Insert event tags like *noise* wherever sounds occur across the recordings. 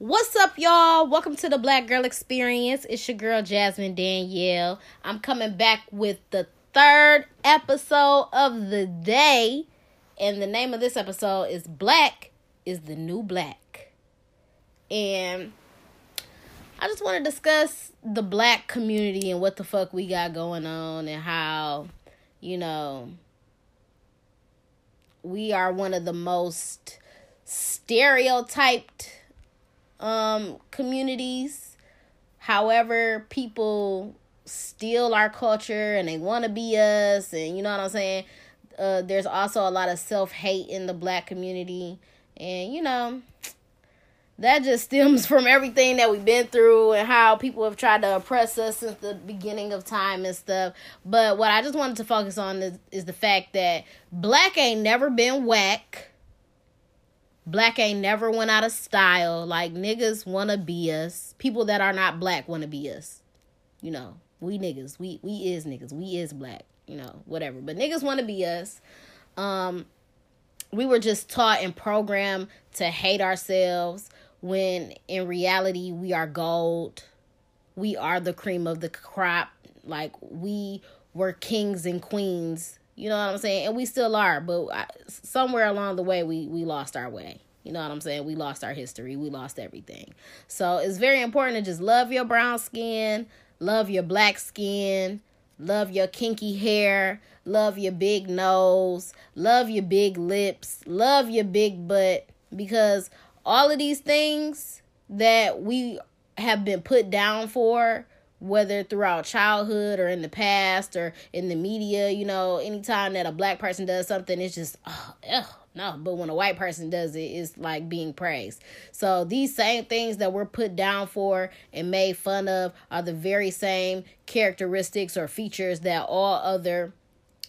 What's up, y'all? Welcome to the Black Girl Experience. It's your girl, Jasmine Danielle. I'm coming back with the third episode of the day. And the name of this episode is Black is the New Black. And I just want to discuss the black community and what the fuck we got going on and how, you know, we are one of the most stereotyped um communities however people steal our culture and they want to be us and you know what i'm saying uh there's also a lot of self-hate in the black community and you know that just stems *laughs* from everything that we've been through and how people have tried to oppress us since the beginning of time and stuff. But what I just wanted to focus on is, is the fact that black ain't never been whack. Black ain't never went out of style. Like niggas wanna be us. People that are not black wanna be us. You know, we niggas. We we is niggas. We is black. You know, whatever. But niggas wanna be us. Um we were just taught and programmed to hate ourselves when in reality we are gold. We are the cream of the crop. Like we were kings and queens. You know what I'm saying? And we still are, but somewhere along the way we we lost our way. You know what I'm saying? We lost our history. We lost everything. So it's very important to just love your brown skin, love your black skin, love your kinky hair, love your big nose, love your big lips, love your big butt because all of these things that we have been put down for whether throughout childhood or in the past or in the media you know anytime that a black person does something it's just oh ugh, no but when a white person does it it's like being praised so these same things that we're put down for and made fun of are the very same characteristics or features that all other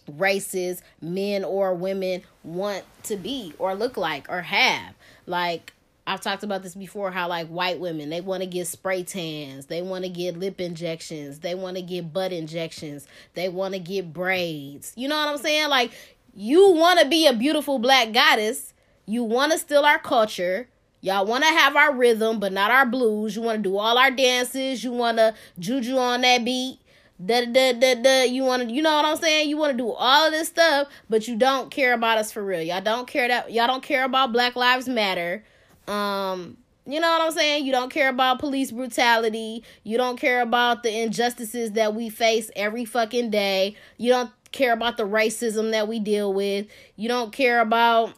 races men or women want to be or look like or have like I've talked about this before how like white women they want to get spray tans, they want to get lip injections, they want to get butt injections, they want to get braids. You know what I'm saying? Like you want to be a beautiful black goddess, you want to steal our culture. Y'all want to have our rhythm, but not our blues. You want to do all our dances. You want to juju on that beat. Da da da da. You want to, you know what I'm saying? You want to do all of this stuff, but you don't care about us for real. Y'all don't care that y'all don't care about Black Lives Matter. Um, you know what I'm saying? You don't care about police brutality. You don't care about the injustices that we face every fucking day. You don't care about the racism that we deal with. You don't care about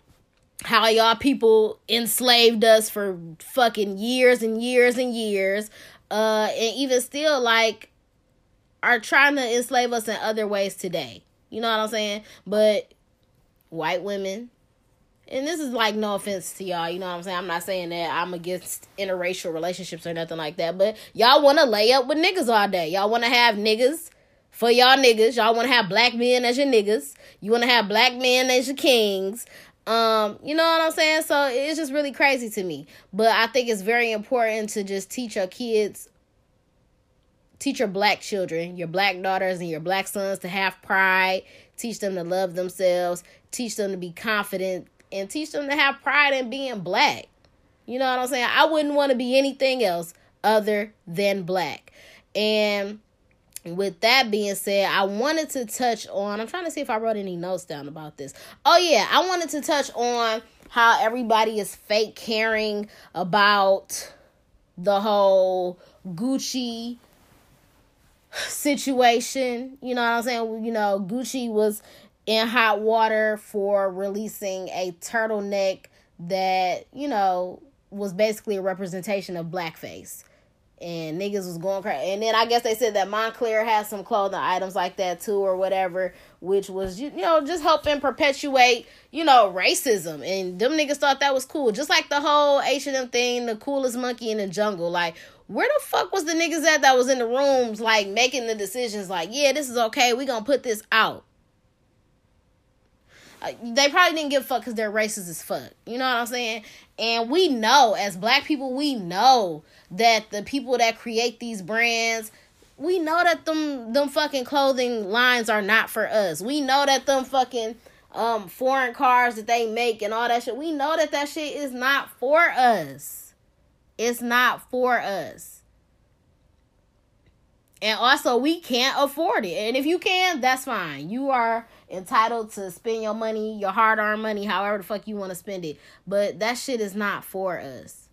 how y'all people enslaved us for fucking years and years and years. Uh, and even still, like, are trying to enslave us in other ways today. You know what I'm saying? But white women, and this is like no offense to y'all, you know what I'm saying? I'm not saying that I'm against interracial relationships or nothing like that, but y'all want to lay up with niggas all day. Y'all want to have niggas for y'all niggas. Y'all want to have black men as your niggas. You want to have black men as your kings. Um, you know what I'm saying? So it's just really crazy to me. But I think it's very important to just teach your kids teach your black children, your black daughters and your black sons to have pride, teach them to love themselves, teach them to be confident and teach them to have pride in being black. You know what I'm saying? I wouldn't want to be anything else other than black. And with that being said, I wanted to touch on, I'm trying to see if I wrote any notes down about this. Oh, yeah, I wanted to touch on how everybody is fake caring about the whole Gucci situation. You know what I'm saying? You know, Gucci was in hot water for releasing a turtleneck that, you know, was basically a representation of blackface. And niggas was going crazy. And then I guess they said that Moncler has some clothing items like that too, or whatever, which was, you know, just helping perpetuate, you know, racism. And them niggas thought that was cool. Just like the whole H&M thing, the coolest monkey in the jungle. Like, where the fuck was the niggas at that was in the rooms, like, making the decisions, like, yeah, this is okay, we gonna put this out they probably didn't give a fuck because they're racist as fuck. You know what I'm saying? And we know, as black people, we know that the people that create these brands, we know that them them fucking clothing lines are not for us. We know that them fucking um foreign cars that they make and all that shit. We know that that shit is not for us. It's not for us. And also, we can't afford it. And if you can, that's fine. You are entitled to spend your money, your hard earned money, however the fuck you want to spend it. But that shit is not for us.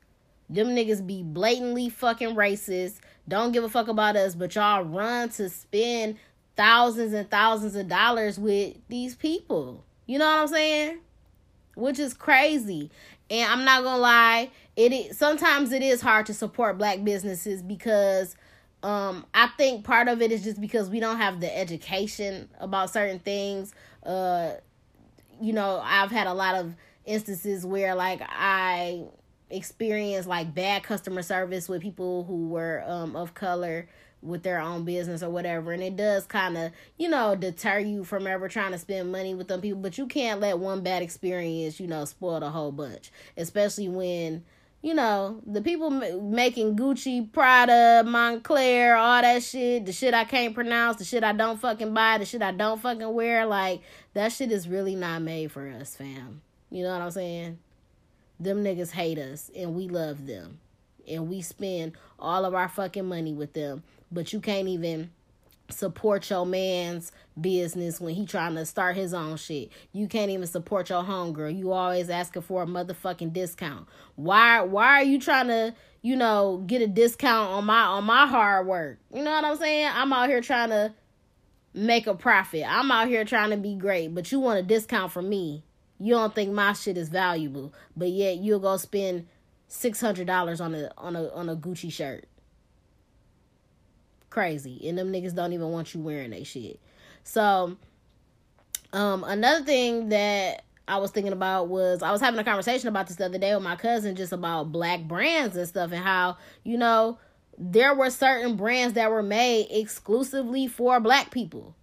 Them niggas be blatantly fucking racist. Don't give a fuck about us, but y'all run to spend thousands and thousands of dollars with these people. You know what I'm saying? Which is crazy. And I'm not gonna lie, it is, sometimes it is hard to support black businesses because um I think part of it is just because we don't have the education about certain things. Uh you know, I've had a lot of instances where like I experienced like bad customer service with people who were um of color with their own business or whatever and it does kind of you know deter you from ever trying to spend money with them people but you can't let one bad experience you know spoil the whole bunch especially when you know the people making gucci prada Moncler, all that shit the shit i can't pronounce the shit i don't fucking buy the shit i don't fucking wear like that shit is really not made for us fam. You know what i'm saying? Them niggas hate us and we love them and we spend all of our fucking money with them but you can't even support your man's business when he trying to start his own shit. You can't even support your homegirl. You always asking for a motherfucking discount. Why why are you trying to, you know, get a discount on my on my hard work? You know what I'm saying? I'm out here trying to make a profit. I'm out here trying to be great, but you want a discount from me. You don't think my shit is valuable, but yet you'll go spend six hundred dollars on a on a on a Gucci shirt crazy. And them niggas don't even want you wearing that shit. So, um, another thing that I was thinking about was I was having a conversation about this the other day with my cousin just about black brands and stuff and how, you know, there were certain brands that were made exclusively for black people.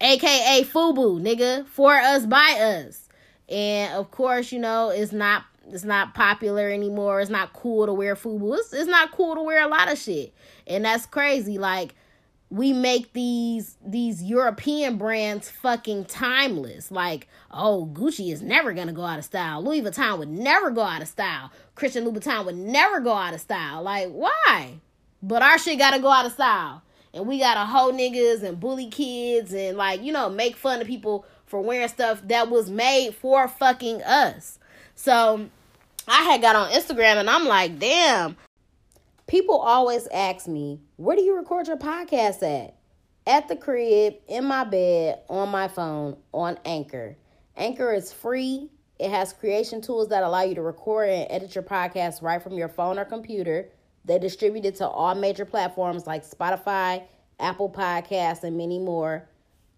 AKA FUBU, nigga, for us by us. And of course, you know, it's not it's not popular anymore. It's not cool to wear FUBU. It's, it's not cool to wear a lot of shit. And that's crazy. Like we make these these European brands fucking timeless. Like, oh, Gucci is never gonna go out of style. Louis Vuitton would never go out of style. Christian Louboutin would never go out of style. Like, why? But our shit gotta go out of style. And we gotta hoe niggas and bully kids and like, you know, make fun of people for wearing stuff that was made for fucking us. So I had got on Instagram and I'm like, damn. People always ask me, where do you record your podcast at? At the crib, in my bed, on my phone, on Anchor. Anchor is free. It has creation tools that allow you to record and edit your podcast right from your phone or computer. They distribute it to all major platforms like Spotify, Apple Podcasts, and many more.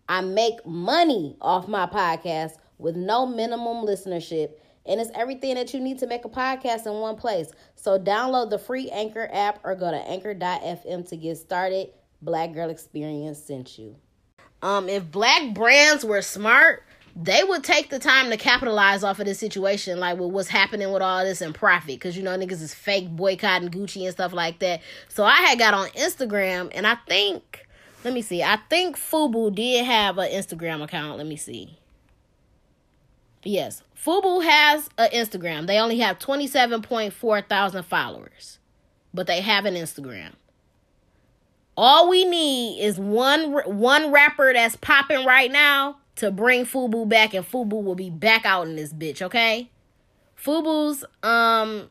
I make money off my podcast with no minimum listenership and it's everything that you need to make a podcast in one place. So download the free Anchor app or go to anchor.fm to get started. Black Girl Experience sent you. Um, if black brands were smart, they would take the time to capitalize off of this situation, like with what's happening with all this and profit. Because you know niggas is fake boycotting Gucci and stuff like that. So I had got on Instagram and I think let me see. I think Fubu did have an Instagram account. Let me see. Yes, Fubu has an Instagram. They only have 27.4 thousand followers, but they have an Instagram. All we need is one one rapper that's popping right now to bring Fubu back, and Fubu will be back out in this bitch. Okay, Fubu's um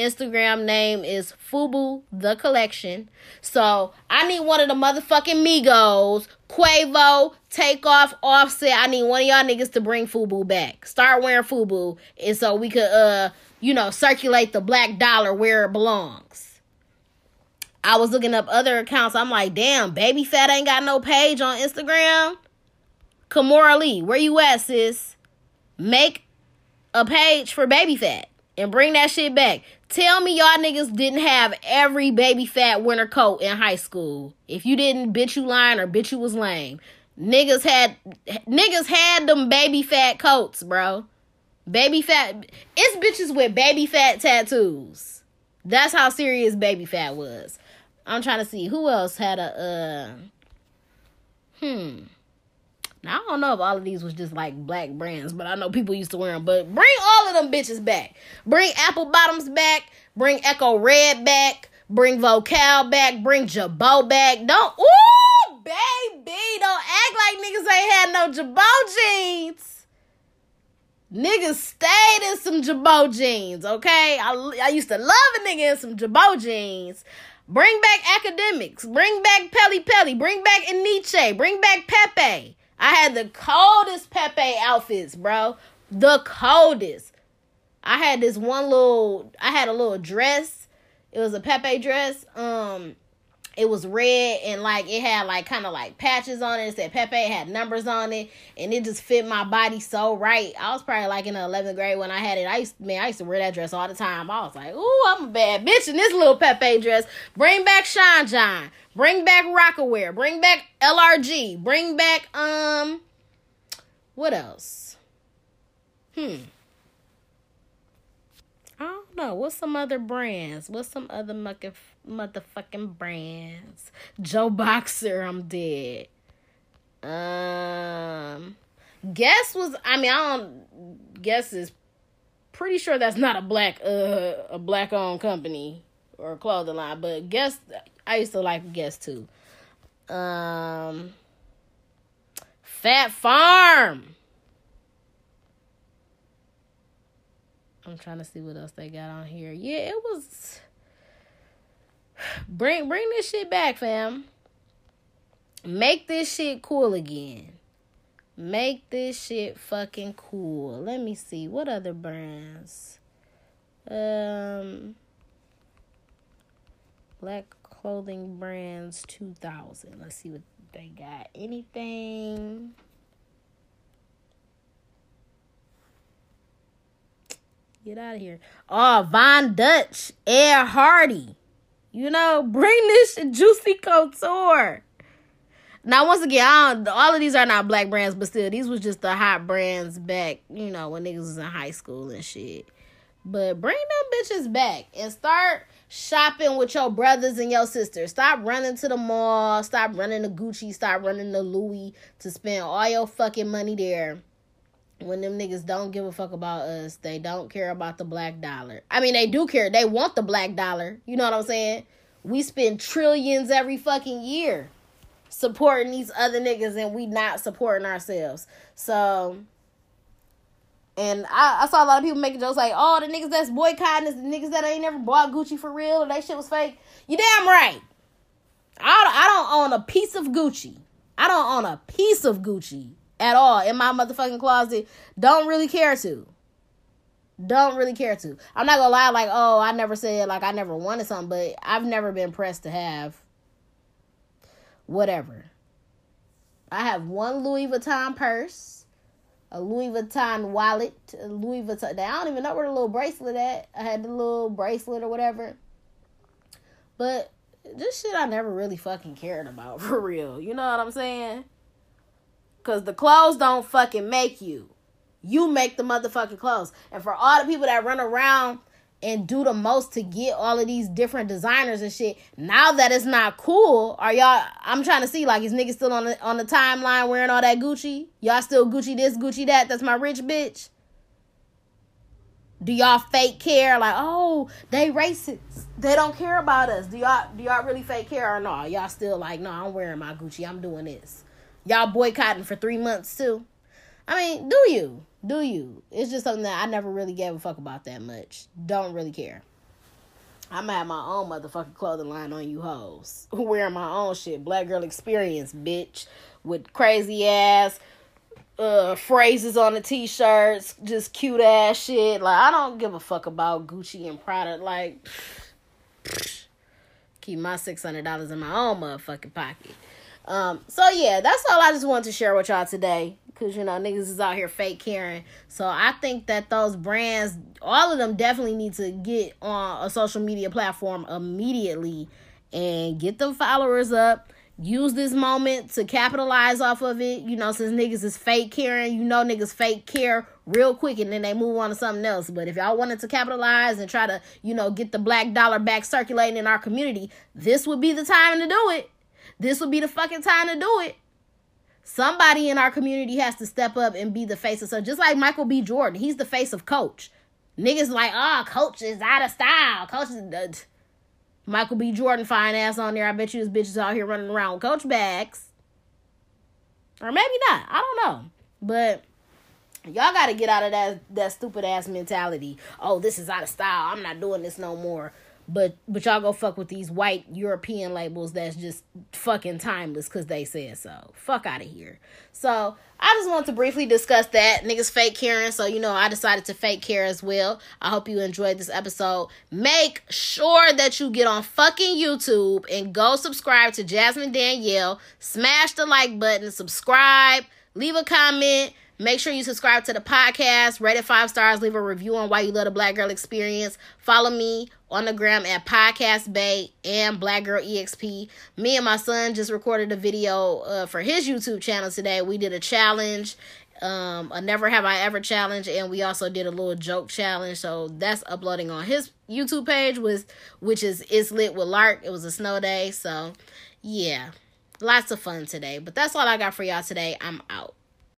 Instagram name is Fubu the Collection. So I need one of the motherfucking Migos, Quavo, Takeoff, Offset. I need one of y'all niggas to bring Fubu back. Start wearing Fubu, and so we could uh you know circulate the black dollar where it belongs. I was looking up other accounts. I'm like, damn, Baby Phat ain't got no page on Instagram. Kimora Lee, where you at, sis? Make a page for Baby Phat and bring that shit back. Tell me y'all niggas didn't have every Baby Phat winter coat in high school. If you didn't, bitch you lying or bitch you was lame. Niggas had niggas had them Baby Phat coats, bro. Baby Phat it's bitches with Baby Phat tattoos. That's how serious Baby Phat was. I'm trying to see who else had a uh hmm Now I don't know if all of these was just like black brands, but I know people used to wear them. But bring all of them bitches back. Bring apple bottoms back. Bring Ecko Red back. Bring Vokal back. Bring Girbaud back. Don't ooh baby, don't act like niggas ain't had no Girbaud jeans. Niggas stayed in some Girbaud jeans, okay? I, I used to love a nigga in some Girbaud jeans. Bring back Akademiks. Bring back Pelle Pelle. Bring back Enyce. Bring back Pepe. I had the coldest Pepe outfits, bro. The coldest. I had this one little I had a little dress. It was a Pepe dress. Um it was red and like it had like kind of like patches on it. It said Pepe had numbers on it, and it just fit my body so right. I was probably like in the eleventh grade when I had it. I used man, I used to wear that dress all the time. I was like, ooh, I'm a bad bitch in this little Pepe dress. Bring back Sean John. Bring back Rocawear. Bring back LRG. Bring back um, what else? Hmm. I don't know. What's some other brands? What's some other mucking motherfucking brands. Joe Boxer, I'm dead. Um, Guess was I mean I don't Guess is pretty sure that's not a black uh a black owned company or a clothing line, but Guess I used to like Guess too. Um, Phat Farm. I'm trying to see what else they got on here. Yeah, it was Bring bring this shit back, fam. Make this shit cool again. Make this shit fucking cool. Let me see what other brands. Um Black Clothing Brands 2000. Let's see what they got. Anything Get out of here. Oh, Von Dutch, Ed Hardy. You know, bring this Juicy Couture. Now, once again, all of these are not black brands, but still, these was just the hot brands back, you know, when niggas was in high school and shit. But bring them bitches back and start shopping with your brothers and your sisters. Stop running to the mall. Stop running to Gucci. Stop running to Louis to spend all your fucking money there when them niggas don't give a fuck about us, they don't care about the black dollar. I mean, they do care. They want the black dollar. You know what I'm saying? We spend trillions every fucking year supporting these other niggas and we not supporting ourselves. So, and I, I saw a lot of people making jokes like, oh, the niggas that's boycotting is the niggas that ain't never bought Gucci for real or that shit was fake. You damn right. I, I don't own a piece of Gucci. I don't own a piece of Gucci at all in my motherfucking closet. Don't really care to. Don't really care to. I'm not gonna lie, like, oh, I never said like I never wanted something, but I've never been pressed to have whatever. I have one Louis Vuitton purse, a Louis Vuitton wallet, a Louis Vuitton. I don't even know where the little bracelet at. I had the little bracelet or whatever. But this shit I never really fucking cared about *laughs* for real. You know what I'm saying? Cause the clothes don't fucking make you. You make the motherfucking clothes. And for all the people that run around and do the most to get all of these different designers and shit, now that it's not cool, are y'all I'm trying to see like is niggas still on the on the timeline wearing all that Gucci? Y'all still Gucci this, Gucci that? That's my rich bitch. Do y'all fake care? Like, oh, they racist. They don't care about us. Do y'all do y'all really fake care or no? Y'all still like, no, I'm wearing my Gucci. I'm doing this. Y'all boycotting for three months too. I mean, do you? Do you? It's just something that I never really gave a fuck about that much. Don't really care. I'm gonna have my own motherfucking clothing line on you hoes. *laughs* Wearing my own shit. Black girl experience, bitch. With crazy ass uh phrases on the t-shirts, just cute ass shit. Like I don't give a fuck about Gucci and Prada. Like *sniffs* keep my six hundred dollars in my own motherfucking pocket. Um, so yeah, that's all I just wanted to share with y'all today. Cause you know niggas is out here fake caring. So I think that those brands, all of them, definitely need to get on a social media platform immediately and get them followers up. Use this moment to capitalize off of it. You know, since niggas is fake caring, you know niggas fake care real quick and then they move on to something else. But if y'all wanted to capitalize and try to, you know, get the black dollar back circulating in our community, this would be the time to do it. This would be the fucking time to do it. Somebody in our community has to step up and be the face of so just like Michael B. Jordan, he's the face of coach. Niggas like, oh, coach is out of style. Coach is uh, Michael B. Jordan fine ass on there. I bet you this bitch is out here running around with coach bags. Or maybe not. I don't know. But y'all gotta get out of that that stupid ass mentality. Oh, this is out of style. I'm not doing this no more. But but y'all go fuck with these white European labels that's just fucking timeless because they said so. Fuck out of here. So I just want to briefly discuss that. Niggas fake caring. So you know I decided to fake care as well. I hope you enjoyed this episode. Make sure that you get on fucking YouTube and go subscribe to Jasmine Danielle. Smash the like button, subscribe, leave a comment Make sure you subscribe to the podcast, rate it five stars, leave a review on why you love the Black Girl Experience. Follow me on the gram at Podcast Bay and Black Girl EXP. Me and my son just recorded a video uh, for his YouTube channel today. We did a challenge, um, a Never Have I Ever challenge, and we also did a little joke challenge. So that's uploading on his YouTube page, with which is It's Lit with Lark. It was a snow day, so yeah, lots of fun today. But that's all I got for y'all today. I'm out.